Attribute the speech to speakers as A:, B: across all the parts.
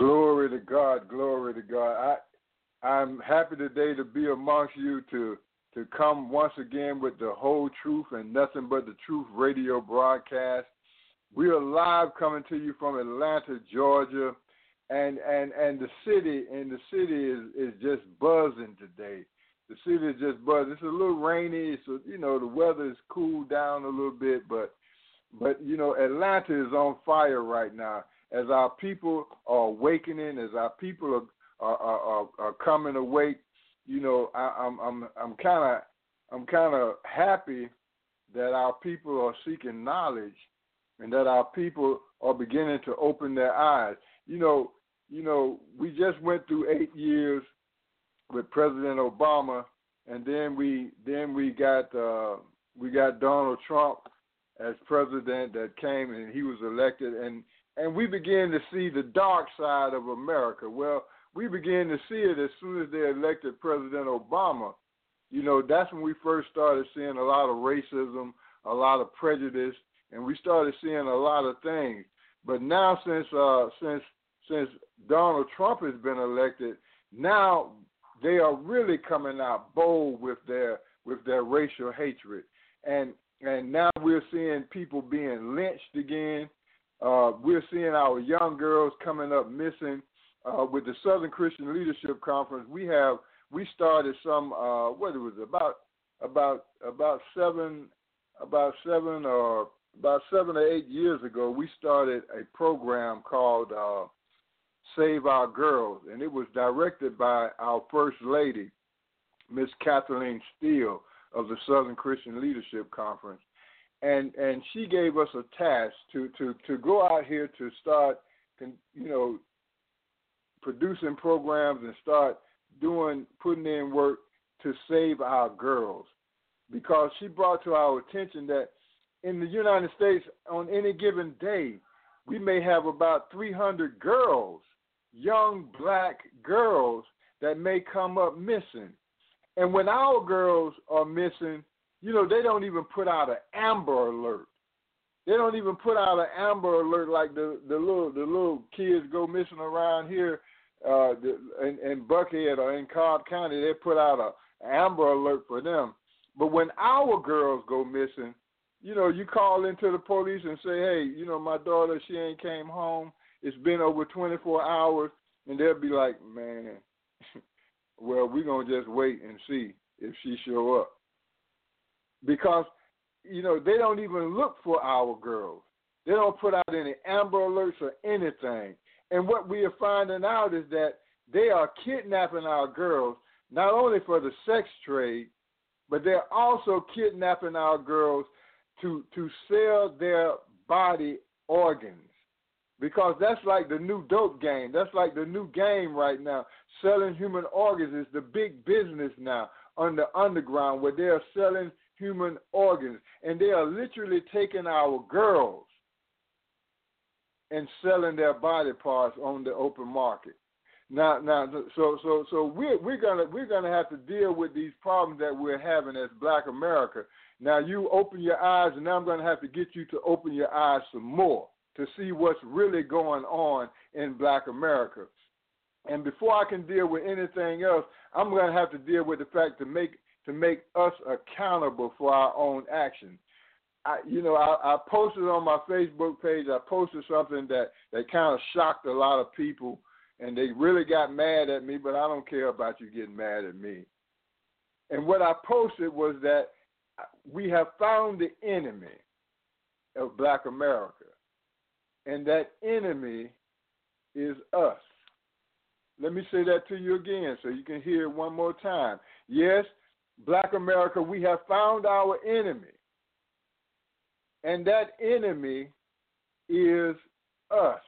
A: Glory to God, glory to God. I I'm happy today to be amongst you to to come once again with the whole truth and nothing but the truth radio broadcast. We are live coming to you from Atlanta, Georgia, and and and the city and the city is is just buzzing today. The city is just buzzing. It's a little rainy, so you know the weather is cooled down a little bit, but but you know Atlanta is on fire right now as our people are awakening, as our people are are are, are coming awake, you know, I, I'm I'm I'm kind of I'm kind of happy that our people are seeking knowledge, and that our people are beginning to open their eyes. You know, you know, we just went through eight years with President Obama, and then we then we got uh, we got Donald Trump as president that came and he was elected and and we began to see the dark side of America. Well, we began to see it as soon as they elected President Obama. You know, that's when we first started seeing a lot of racism, a lot of prejudice, and we started seeing a lot of things. But now, since uh, since since Donald Trump has been elected, now they are really coming out bold with their with their racial hatred, and and now we're seeing people being lynched again. Uh, we're seeing our young girls coming up missing. Uh, with the Southern Christian Leadership Conference, we have we started some uh, what it was about about about seven about seven or about seven or eight years ago. We started a program called uh, Save Our Girls, and it was directed by our First Lady, Miss Kathleen Steele of the Southern Christian Leadership Conference and and she gave us a task to to to go out here to start you know producing programs and start doing putting in work to save our girls. Because she brought to our attention that in the United States on any given day we may have about 300 girls young black girls that may come up missing. And when our girls are missing you know, they don't even put out an Amber Alert. They don't even put out an Amber Alert like the the little the little kids go missing around here, uh, in, in Buckhead or in Cobb County. They put out a Amber Alert for them. But when our girls go missing, you know, you call into the police and say, hey, you know, my daughter, she ain't came home. It's been over 24 hours, and they'll be like, man, well, we're gonna just wait and see if she show up because you know they don't even look for our girls. They don't put out any Amber Alerts or anything. And what we are finding out is that they are kidnapping our girls not only for the sex trade, but they're also kidnapping our girls to to sell their body organs. Because that's like the new dope game. That's like the new game right now. Selling human organs is the big business now on the underground where they're selling human organs. And they are literally taking our girls and selling their body parts on the open market. Now, now, so, so, so we're we're gonna we're gonna have to deal with these problems that we're having as Black America. Now, you open your eyes, and now I'm gonna have to get you to open your eyes some more to see what's really going on in Black America. And before I can deal with anything else, I'm gonna have to deal with the fact to make to make us accountable for our own actions. I, you know, I, I posted on my Facebook page. I posted something that that kind of shocked a lot of people, and they really got mad at me. But I don't care about you getting mad at me. And what I posted was that we have found the enemy of Black America, and that enemy is us. Let me say that to you again so you can hear it one more time. Yes, Black America, we have found our enemy. and that enemy is us.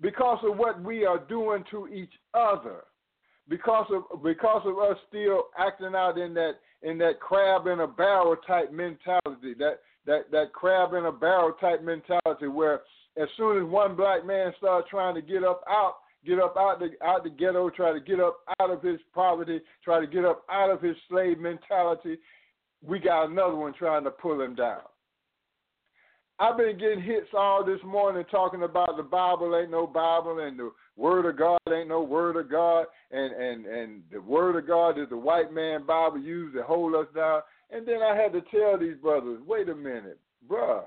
A: Because of what we are doing to each other, because of because of us still acting out in that in that crab in a barrel type mentality, that that that crab in a barrel type mentality where as soon as one black man starts trying to get up out get up out the out the ghetto, try to get up out of his poverty, try to get up out of his slave mentality, we got another one trying to pull him down. I've been getting hits all this morning talking about the Bible ain't no Bible and the Word of God ain't no Word of God and and and the Word of God is the white man Bible used to hold us down. And then I had to tell these brothers, wait a minute, bruh,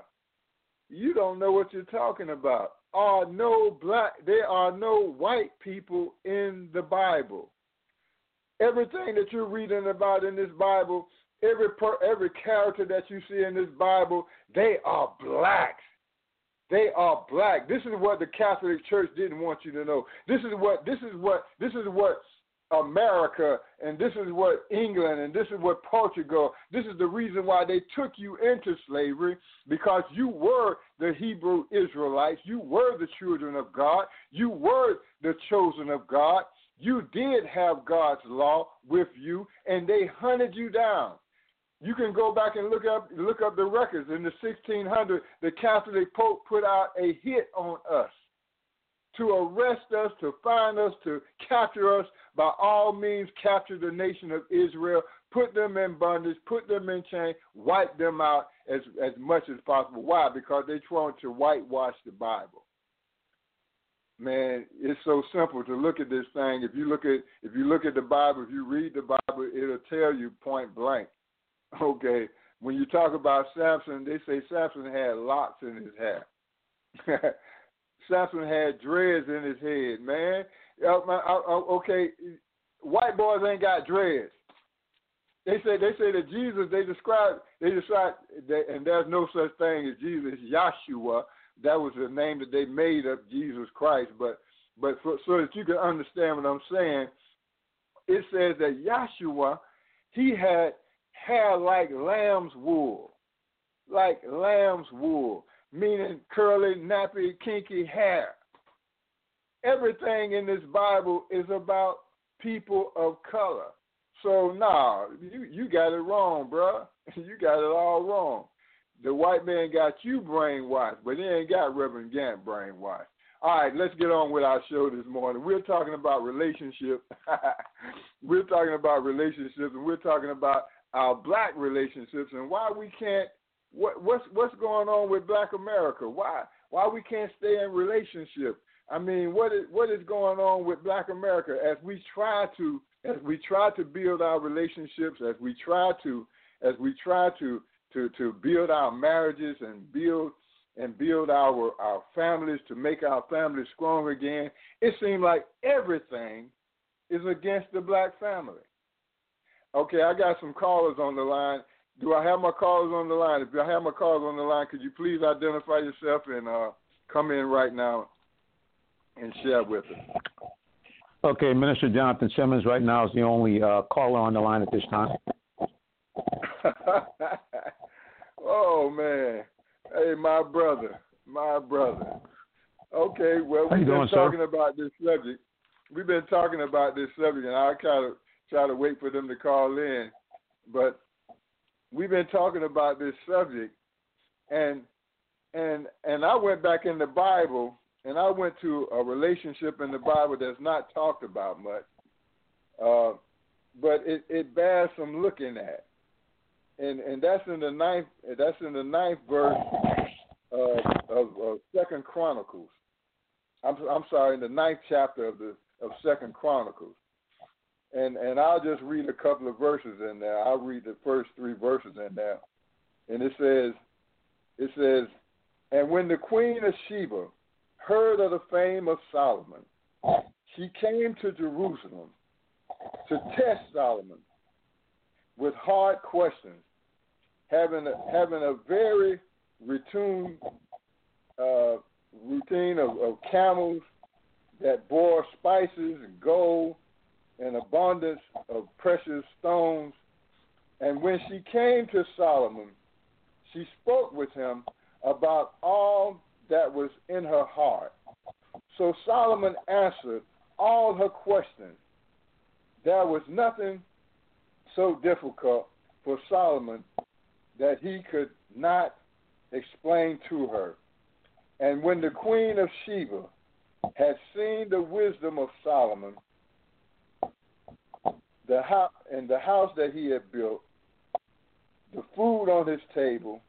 A: you don't know what you're talking about. Are no black there are no white people in the Bible. Everything that you're reading about in this Bible Every per, every character that you see in this Bible, they are blacks. They are black. This is what the Catholic Church didn't want you to know. This is what this is what this is what America and this is what England and this is what Portugal. This is the reason why they took you into slavery because you were the Hebrew Israelites. You were the children of God. You were the chosen of God. You did have God's law with you and they hunted you down. You can go back and look up look up the records. In the 1600s, the Catholic Pope put out a hit on us to arrest us, to find us, to capture us. By all means, capture the nation of Israel, put them in bondage, put them in chains, wipe them out as as much as possible. Why? Because they're trying to whitewash the Bible. Man, it's so simple to look at this thing. If you look at if you look at the Bible, if you read the Bible, it'll tell you point blank Okay, when you talk about Samson, they say Samson had locks in his hair. Samson had dreads in his head, man. Okay, white boys ain't got dreads. They say they say that Jesus. They describe they describe and there's no such thing as Jesus. Yahshua. That was the name that they made of Jesus Christ. But but for, so that you can understand what I'm saying, it says that Yahshua he had hair like lamb's wool, like lamb's wool, meaning curly, nappy, kinky hair. Everything in this Bible is about people of color. So nah, you you got it wrong, bruh. You got it all wrong. The white man got you brainwashed, but he ain't got Reverend Gantt brainwashed. All right, let's get on with our show this morning. We're talking about relationships. we're talking about relationships, and we're talking about our black relationships and why we can't what what's what's going on with black America? Why why we can't stay in relationship? I mean, what is what is going on with black America as we try to as we try to build our relationships, as we try to as we try to to to build our marriages and build and build our our families to make our families strong again, it seems like everything is against the black family. Okay, I got some callers on the line. Do I have my callers on the line? If I have my callers on the line, could you please identify yourself and uh, come in right now and share with us?
B: Okay, Minister Jonathan Simmons right now is the only uh, caller on the line at this time.
A: oh man, hey, my brother, my brother. Okay, well we've been
B: doing,
A: talking
B: sir?
A: about this subject. We've been talking about this subject, and I kind of try to wait for them to call in. But we've been talking about this subject, and and and I went back in the Bible, and I went to a relationship in the Bible that's not talked about much, uh, but it, it bears some looking at, and and that's in the ninth that's in the ninth verse of, of, Second Chronicles. I'm I'm sorry, in the ninth chapter of the of Second Chronicles and and I'll just read a couple of verses in there. I'll read the first three verses in there, and it says, it says, and when the queen of Sheba heard of the fame of Solomon, she came to Jerusalem to test Solomon with hard questions, having a, having a very routine uh, routine of, of camels that bore spices and gold and abundance of precious stones. And when she came to Solomon, she spoke with him about all that was in her heart. So Solomon answered all her questions. There was nothing so difficult for Solomon that he could not explain to her. And when the queen of Sheba had seen the wisdom of Solomon, the house and the house that he had built, the food on his table,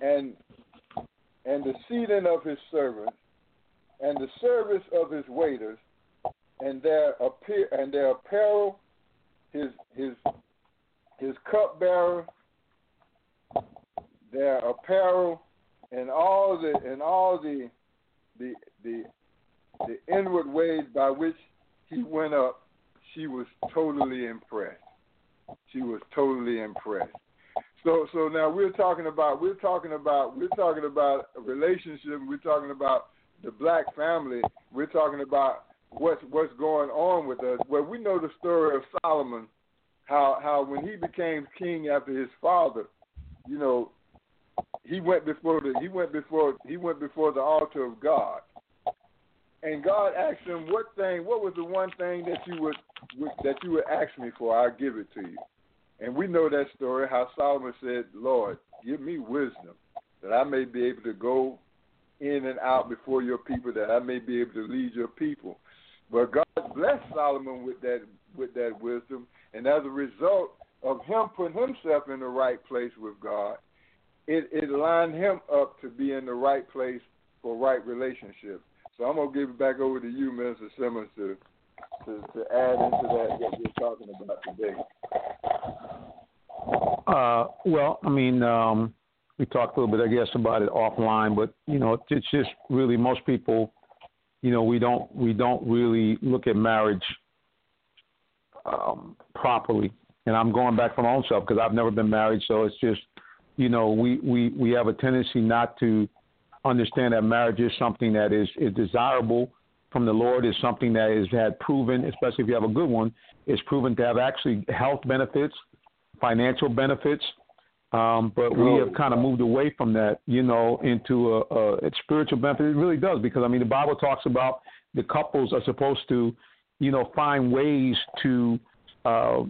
A: and and the seating of his servants, and the service of his waiters, and their appear and their apparel, his his his cupbearer, their apparel, and all the and all the the the the inward ways by which he went up, she was totally impressed. She was totally impressed. So so now we're talking about we're talking about we're talking about a relationship. We're talking about the black family. We're talking about what's what's going on with us. Well, we know the story of Solomon, how how when he became king after his father, you know, he went before the he went before he went before the altar of God. And God asked him, "What thing? What was the one thing that you would, would that you would ask me for? I'll give it to you." And we know that story how Solomon said, "Lord, give me wisdom that I may be able to go in and out before your people, that I may be able to lead your people." But God blessed Solomon with that with that wisdom, and as a result of him putting himself in the right place with God, it, it lined him up to be in the right place for right relationship. So I'm gonna give it back over to you, Mr. Simmons, to to, to add into that what we're talking about today.
B: Uh, well, I mean, um, we talked a little bit, I guess, about it offline, but you know, it's just really most people, you know, we don't we don't really look at marriage um, properly. And I'm going back from my own self because I've never been married, so it's just, you know, we we we have a tendency not to understand that marriage is something that is is desirable from the Lord, is something that is had proven, especially if you have a good one, is proven to have actually health benefits, financial benefits. Um, but we have kind of moved away from that, you know, into a, a, a spiritual benefit. It really does because I mean the Bible talks about the couples are supposed to, you know, find ways to uh,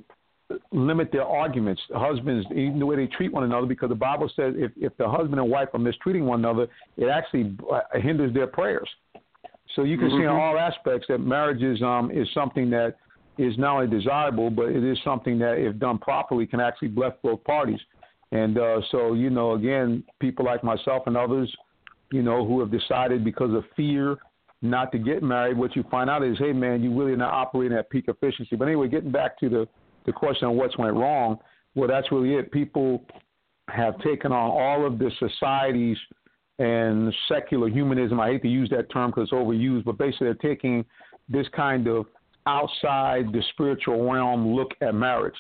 B: limit their arguments. Husbands, even the way they treat one another, because the Bible says if, if the husband and wife are mistreating one another, it actually uh, hinders their prayers. So you can mm-hmm. see in all aspects that marriage is um, is something that is not only desirable, but it is something that, if done properly, can actually bless both parties. And uh, so, you know, again, people like myself and others, you know, who have decided because of fear not to get married, what you find out is, hey, man, you really are not operating at peak efficiency. But anyway, getting back to the the question of what's went wrong, well, that's really it. People have taken on all of the society's and secular humanism. I hate to use that term because it's overused, but basically they're taking this kind of outside the spiritual realm look at marriage.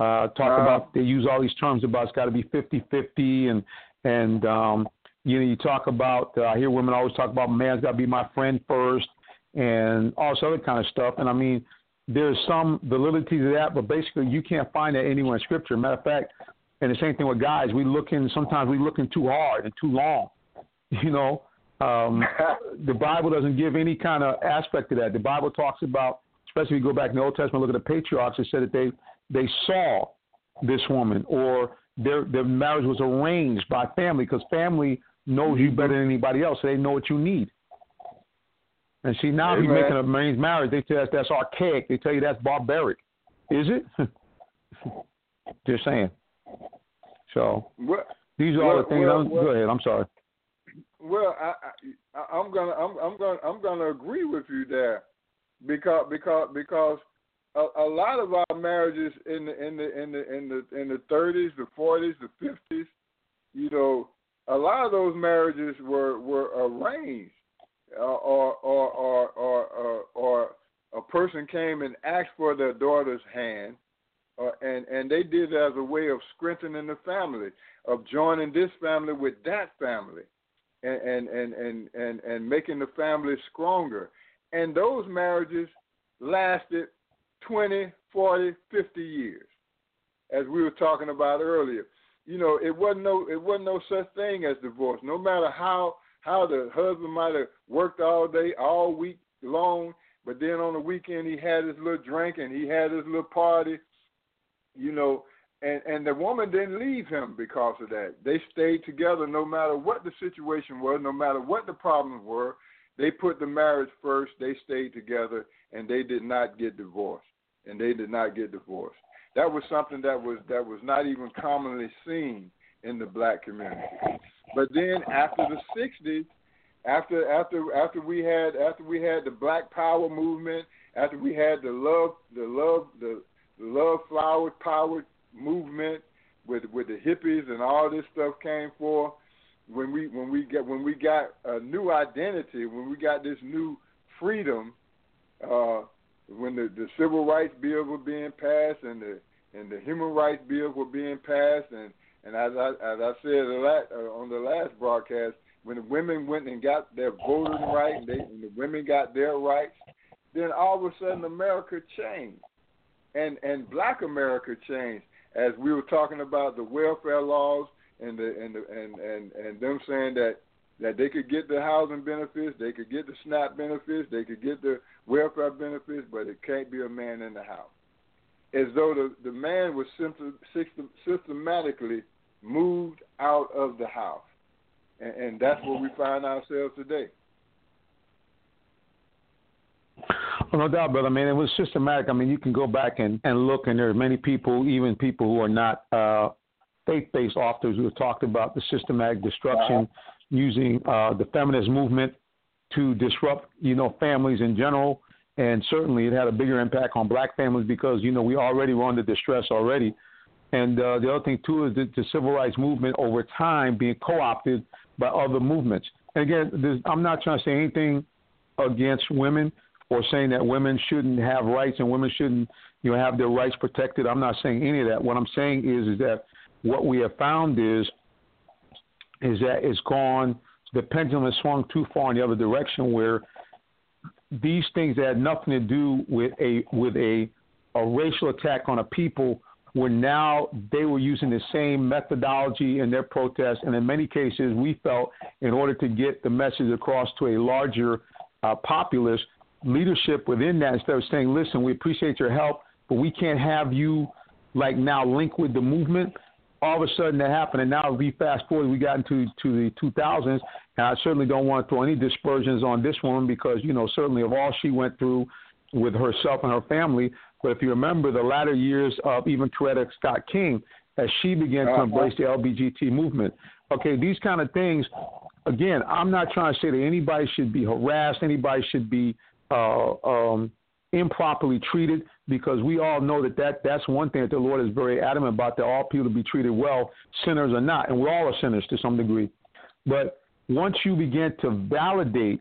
B: Uh, talk uh, about they use all these terms about it's got to be 50-50 and and um, you know you talk about uh, I hear women always talk about man's got to be my friend first and all this other kind of stuff. And I mean there's some validity to that, but basically you can't find that anywhere in scripture. Matter of fact, and the same thing with guys, we looking sometimes we looking too hard and too long. You know, um, the Bible doesn't give any kind of aspect to that. The Bible talks about, especially if you go back in the Old Testament, look at the patriarchs. It said that they they saw this woman or their their marriage was arranged by family because family knows you mm-hmm. better than anybody else. So they know what you need. And see, now he's making a arranged marriage. They tell us that's archaic. They tell you that's barbaric. Is it? Just saying. So
A: well,
B: these are
A: well,
B: all the things.
A: Well,
B: go ahead. I'm sorry.
A: Well, I, I, I'm gonna, I'm, I'm gonna, I'm gonna agree with you there, because, because, because a, a lot of our marriages in the, in the, in the, in the, in the 30s, the 40s, the 50s, you know, a lot of those marriages were were arranged, uh, or, or, or, or, or, or a person came and asked for their daughter's hand, uh, and and they did it as a way of strengthening the family, of joining this family with that family and and and and and, making the family stronger. And those marriages lasted 20, 40, 50 years, as we were talking about earlier. you know, it wasn't no it wasn't no such thing as divorce. No matter how how the husband might have worked all day, all week long, but then on the weekend he had his little drink and he had his little party, you know, and and the woman didn't leave him because of that. They stayed together no matter what the situation was, no matter what the problems were. They put the marriage first. They stayed together, and they did not get divorced. And they did not get divorced. That was something that was that was not even commonly seen in the black community. But then after the '60s, after after after we had after we had the Black Power movement, after we had the love the love the, the love flower power movement with with the hippies and all this stuff came forth, when we when we get when we got a new identity, when we got this new freedom, uh, when the, the civil rights bills were being passed and the and the human rights bills were being passed, and and as I as I said a uh, on the last broadcast, when the women went and got their voting right, and, they, and the women got their rights, then all of a sudden America changed, and and Black America changed. As we were talking about the welfare laws and the and the and and and them saying that that they could get the housing benefits, they could get the SNAP benefits, they could get the welfare benefits, but it can't be a man in the house. As though the the man was system, system, systematically moved out of the house, and, and that's where we find ourselves today.
B: Well, no doubt, brother. I mean, it was systematic. I mean, you can go back and, and look, and there are many people, even people who are not uh, faith-based authors who have talked about the systematic destruction using uh, the feminist movement to disrupt, you know, families in general. And certainly, it had a bigger impact on black families because you know we already were under distress already. And uh, the other thing too is the, the civil rights movement over time being co-opted by other movements. And again, I'm not trying to say anything against women or saying that women shouldn't have rights and women shouldn't, you know, have their rights protected. I'm not saying any of that. What I'm saying is, is that what we have found is is that it's gone the pendulum has swung too far in the other direction where these things that had nothing to do with a with a a racial attack on a people where now they were using the same methodology in their protests and in many cases we felt in order to get the message across to a larger uh, populace leadership within that instead of saying listen we appreciate your help but we can't have you like now link with the movement all of a sudden that happened, and now we fast forward, we got into to the 2000s, and I certainly don't want to throw any dispersions on this woman because you know certainly of all she went through with herself and her family. But if you remember the latter years of even Coretta Scott King, as she began uh-huh. to embrace the LBGT movement. Okay, these kind of things. Again, I'm not trying to say that anybody should be harassed, anybody should be uh, um, improperly treated because we all know that, that that's one thing that the Lord is very adamant about that all people be treated well, sinners or not, and we're all sinners to some degree. But once you begin to validate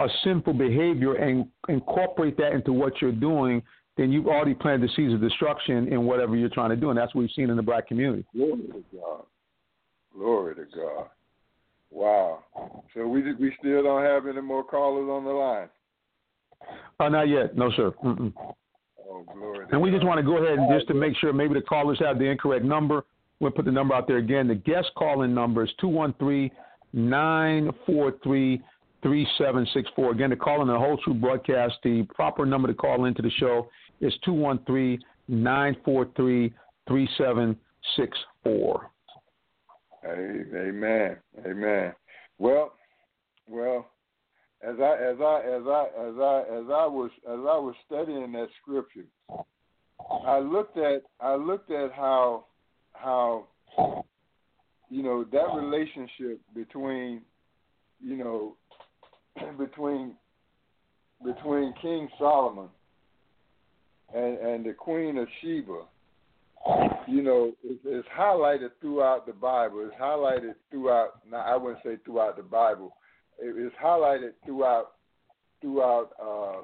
B: a sinful behavior and incorporate that into what you're doing, then you've already planted the seeds of destruction in whatever you're trying to do, and that's what we've seen in the black community.
A: Glory to God. Glory to God. Wow. So we we still don't have any more callers on the line.
B: Uh, not yet. No, sir. Mm-mm.
A: Oh, glory.
B: And we just want to go ahead and just to make sure maybe the callers have the incorrect number. We'll put the number out there again. The guest calling number is 213 943 3764. Again, to call in the whole true broadcast, the proper number to call into the show is 213 943 3764.
A: Amen. Amen. Well, well, as I as I as I as I as I was as I was studying that scripture, I looked at I looked at how how you know that relationship between you know between between King Solomon and and the Queen of Sheba, you know, is, is highlighted throughout the Bible. It's highlighted throughout. Now I wouldn't say throughout the Bible, it is highlighted throughout throughout uh,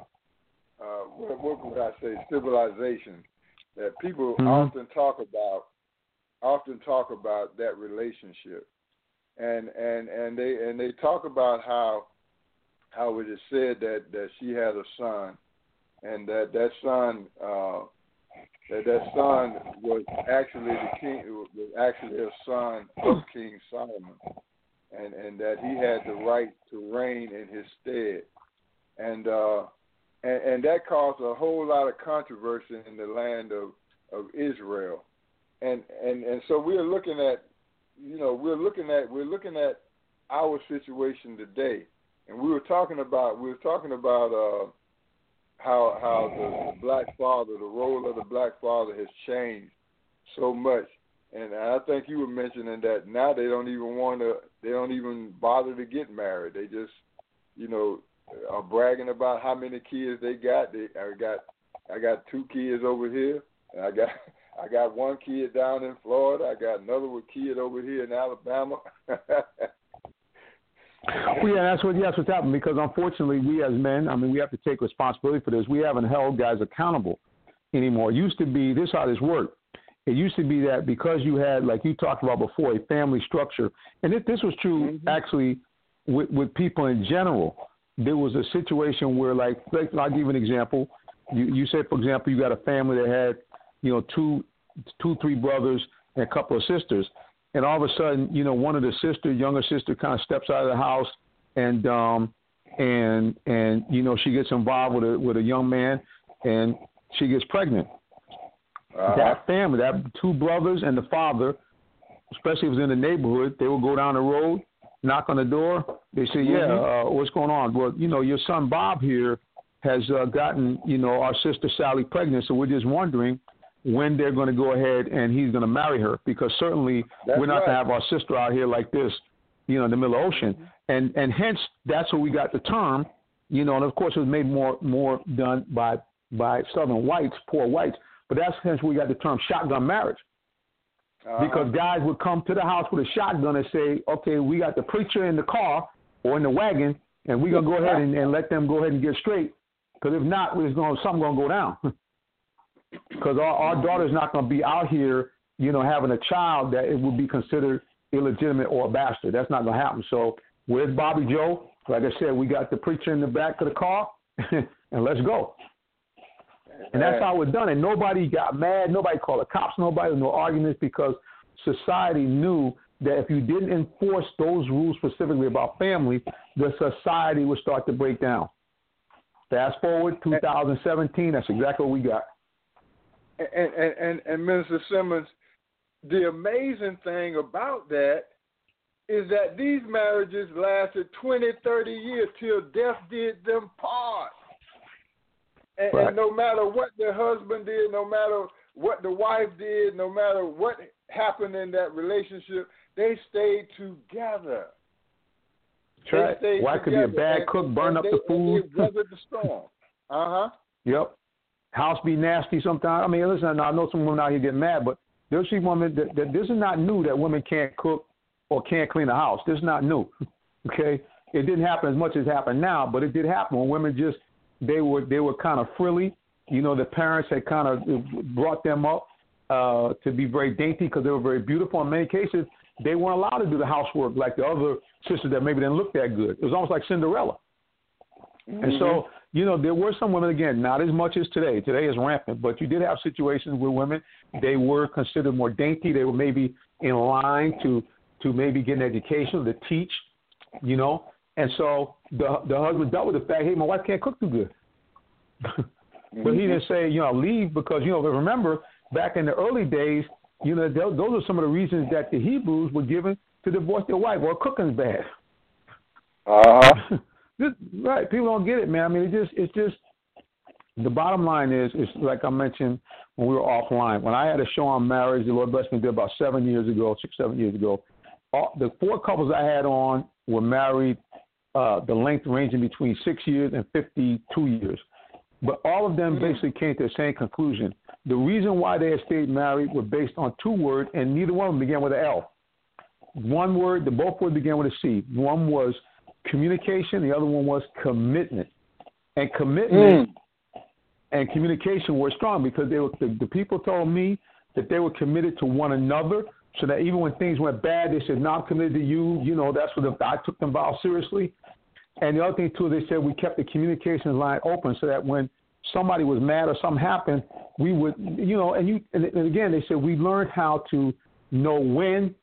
A: uh, what, what would I say civilization that people mm-hmm. often talk about often talk about that relationship and and and they and they talk about how how it is said that that she had a son and that that son uh that that son was actually the king was actually a son of King Solomon, and and that he had the right to reign in his stead, and uh, and, and that caused a whole lot of controversy in the land of of Israel, and and and so we're looking at, you know, we're looking at we're looking at our situation today, and we were talking about we were talking about. uh how how the, the black father, the role of the black father has changed so much. And I think you were mentioning that now they don't even want to, they don't even bother to get married. They just, you know, are bragging about how many kids they got. They, I got, I got two kids over here, and I got, I got one kid down in Florida. I got another kid over here in Alabama.
B: Well, yeah, that's what that's what's happened because unfortunately, we as men, I mean, we have to take responsibility for this. We haven't held guys accountable anymore. It used to be this how this worked. It used to be that because you had, like you talked about before, a family structure, and if this was true mm-hmm. actually with, with people in general. There was a situation where, like, like I'll give you an example. You, you said, for example, you got a family that had, you know, two, two, three brothers and a couple of sisters and all of a sudden, you know, one of the sister, younger sister, kind of steps out of the house, and um, and and you know, she gets involved with a with a young man, and she gets pregnant. Uh-huh. That family, that two brothers and the father, especially if it was in the neighborhood, they would go down the road, knock on the door. They say, "Yeah, mm-hmm. uh, what's going on?" Well, you know, your son Bob here has uh, gotten, you know, our sister Sally pregnant, so we're just wondering when they're going to go ahead and he's going to marry her because certainly that's we're not right. going to have our sister out here like this, you know, in the middle of the ocean. Mm-hmm. And and hence that's where we got the term, you know, and of course it was made more more done by by southern whites, poor whites, but that's hence we got the term shotgun marriage. Uh-huh. Because guys would come to the house with a shotgun and say, "Okay, we got the preacher in the car or in the wagon, and we're gonna go ahead and, and let them go ahead and get straight. Because if not, there's gonna, something gonna go down." because our, our daughter's not going to be out here, you know, having a child that it would be considered illegitimate or a bastard. That's not going to happen. So where's Bobby Joe? Like I said, we got the preacher in the back of the car, and let's go. And that's how it's done. And nobody got mad. Nobody called the cops. Nobody, no arguments because society knew that if you didn't enforce those rules specifically about family, the society would start to break down. Fast forward 2017, that's exactly what we got
A: and, and, and, and Minister Simmons, the amazing thing about that is that these marriages lasted 20, 30 years till death did them part. And, right. and no matter what the husband did, no matter what the wife did, no matter what happened in that relationship, they stayed together.
B: That's right. Wife could be a bad cook, burn up
A: they,
B: the food.
A: They weathered the storm. Uh huh.
B: Yep house be nasty sometimes. I mean, listen, I know some women out here get mad, but there's see women that, that this is not new that women can't cook or can't clean a house. This is not new. okay, it didn't happen as much as happened now, but it did happen when women just they were they were kind of frilly. You know, the parents had kind of brought them up uh, to be very dainty because they were very beautiful. In many cases, they weren't allowed to do the housework like the other sisters that maybe didn't look that good. It was almost like Cinderella. Mm-hmm. And so you know, there were some women, again, not as much as today. Today is rampant, but you did have situations where women, they were considered more dainty. They were maybe in line to, to maybe get an education, to teach, you know. And so the, the husband dealt with the fact, hey, my wife can't cook too good. but he didn't say, you know, leave because, you know, remember back in the early days, you know, those are some of the reasons that the Hebrews were given to divorce their wife. Well, cooking's bad.
A: Uh huh.
B: Right. People don't get it, man. I mean, it just it's just the bottom line is is like I mentioned when we were offline. When I had a show on marriage, the Lord blessed me did about seven years ago, six seven years ago. All, the four couples I had on were married, uh, the length ranging between six years and fifty two years. But all of them basically came to the same conclusion. The reason why they had stayed married were based on two words, and neither one of them began with an L. One word, the both words began with a C. One was communication. The other one was commitment. And commitment mm. and communication were strong because they were the, the people told me that they were committed to one another. So that even when things went bad, they said, "No, I'm committed to you." You know, that's what the, I took them vow seriously. And the other thing too, they said we kept the communication line open so that when somebody was mad or something happened, we would, you know, and you, and, and again, they said we learned how to know when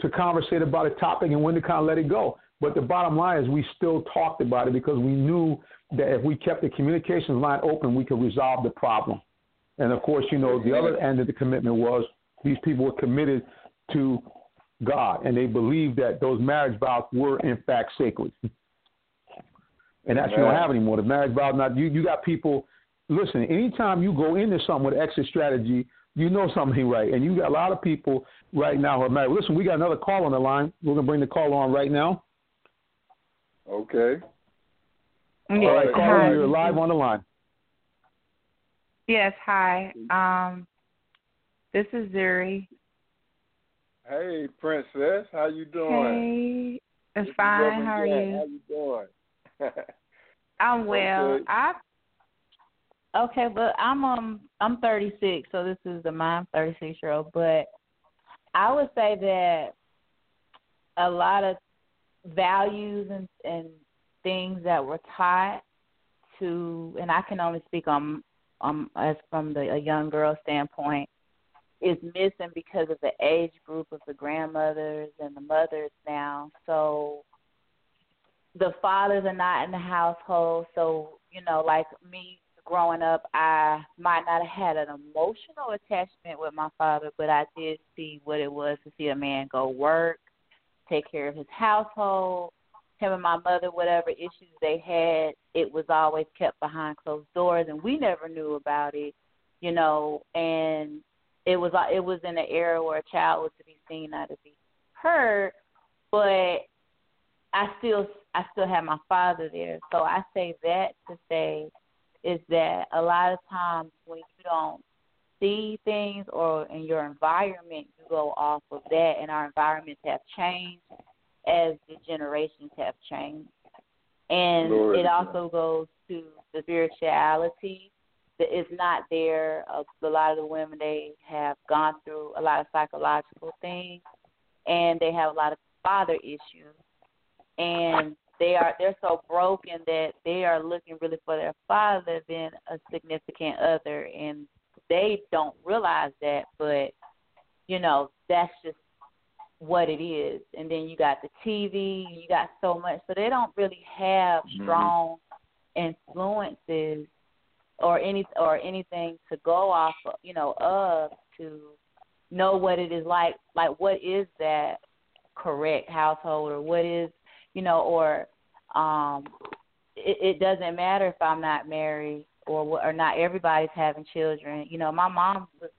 B: to conversate about a topic and when to kind of let it go. But the bottom line is we still talked about it because we knew that if we kept the communications line open, we could resolve the problem. And of course, you know, the other end of the commitment was these people were committed to God and they believed that those marriage vows were in fact sacred. And that's you don't have anymore. The marriage vows not you you got people listen, anytime you go into something with exit strategy, you know something right. And you got a lot of people right now who are married. Listen, we got another call on the line. We're gonna bring the call on right now.
A: Okay.
B: All right, caller, you're live on the line.
C: Yes, hi. Um, this is Zuri.
A: Hey, Princess, how you doing?
C: Hey, it's
A: This
C: fine. How are you?
A: How you doing?
C: I'm well.
A: Okay.
C: I okay, but I'm um I'm 36, so this is the my 36 year old. But I would say that a lot of values and and things that were taught to, and I can only speak on um as from the a young girl standpoint, is missing because of the age group of the grandmothers and the mothers now. So the fathers are not in the household, so you know, like me growing up, I might not have had an emotional attachment with my father, but I did see what it was to see a man go work, take care of his household. Him and my mother, whatever issues they had, it was always kept behind closed doors, and we never knew about it, you know. And it was it was in an era where a child was to be seen, not to be heard. But I still I still have my father there. So I say that to say is that a lot of times when you don't see things or in your environment you go off of that and our environments have changed as the generations have changed. And
A: Glory
C: it also goes to the spirituality that is not there. A lot of the women they have gone through a lot of psychological things and they have a lot of father issues and they are they're so broken that they are looking really for their father than a significant other and they don't realize that but you know that's just what it is and then you got the tv you got so much so they don't really have
A: Mhm.
C: strong influences or any or anything to go off of, you know of to know what it is like like what is that correct household or what is you know or um it, it doesn't matter if I'm not married or or not everybody's having children. You know my mom was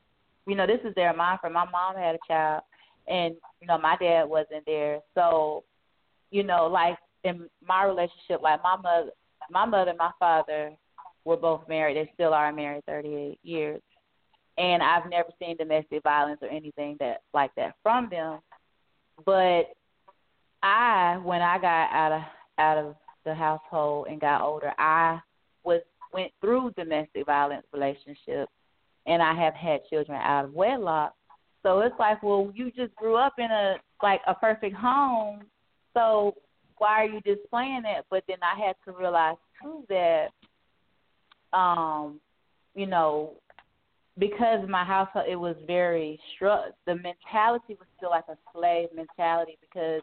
C: you know this is their mind for my mom had a child and you know my dad wasn't there. So you know like in my relationship like my mother my mother and my father were both married. They still are married 38 years. And I've never seen domestic violence or anything that like that from them. But I when I got out of out of the household and got older, I was went through domestic violence relationships and I have had children out of wedlock. So it's like, well, you just grew up in a like a perfect home, so why are you displaying that? But then I had to realize too that um, you know, because my household it was very struck the mentality was still like a slave mentality because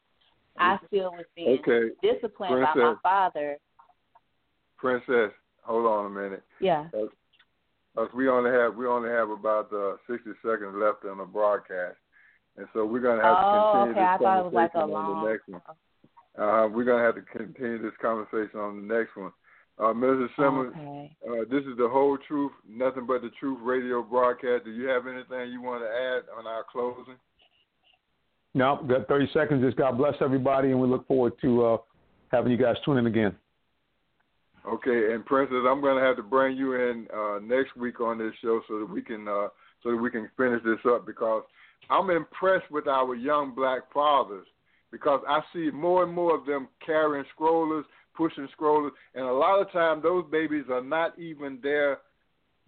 C: I still was being
A: Okay,
C: disciplined by my
A: Princess.
C: father.
A: Princess, hold on a minute.
C: Yeah.
A: Us, we only have we only have about uh, sixty seconds left on the broadcast, and so we're gonna have
C: Oh,
A: to continue
C: okay.
A: this
C: I thought it was like
A: conversation on
C: long
A: the next one. Uh, we're gonna have to continue this conversation on the next one. Uh, Mrs. Simmons,
C: Okay.
A: uh, this is the whole truth, nothing but the truth radio broadcast. Do you have anything you want to add on our closing?
B: No, got 30 seconds. Just God bless everybody, and we look forward to uh, having you guys tune in again.
A: Okay, and Princess, I'm going to have to bring you in uh, next week on this show so that we can uh, so that we can finish this up because I'm impressed with our young black fathers because I see more and more of them carrying scrollers, pushing scrollers, and a lot of time those babies are not even their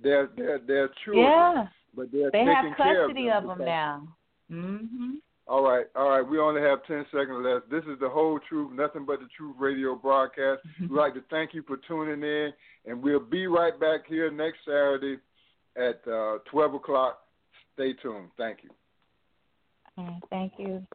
A: their their their children,
C: Yeah.
A: but they're
C: They
A: taking
C: have
A: care
C: custody
A: of
C: of
A: them
C: them
A: because-
C: now. Mhm.
A: All right, all right. We only have 10 seconds left. This is the whole truth, nothing but the truth radio broadcast. We'd like to thank you for tuning in, and we'll be right back here next Saturday at uh, 12 o'clock. Stay tuned. Thank you.
C: Mm, Thank you.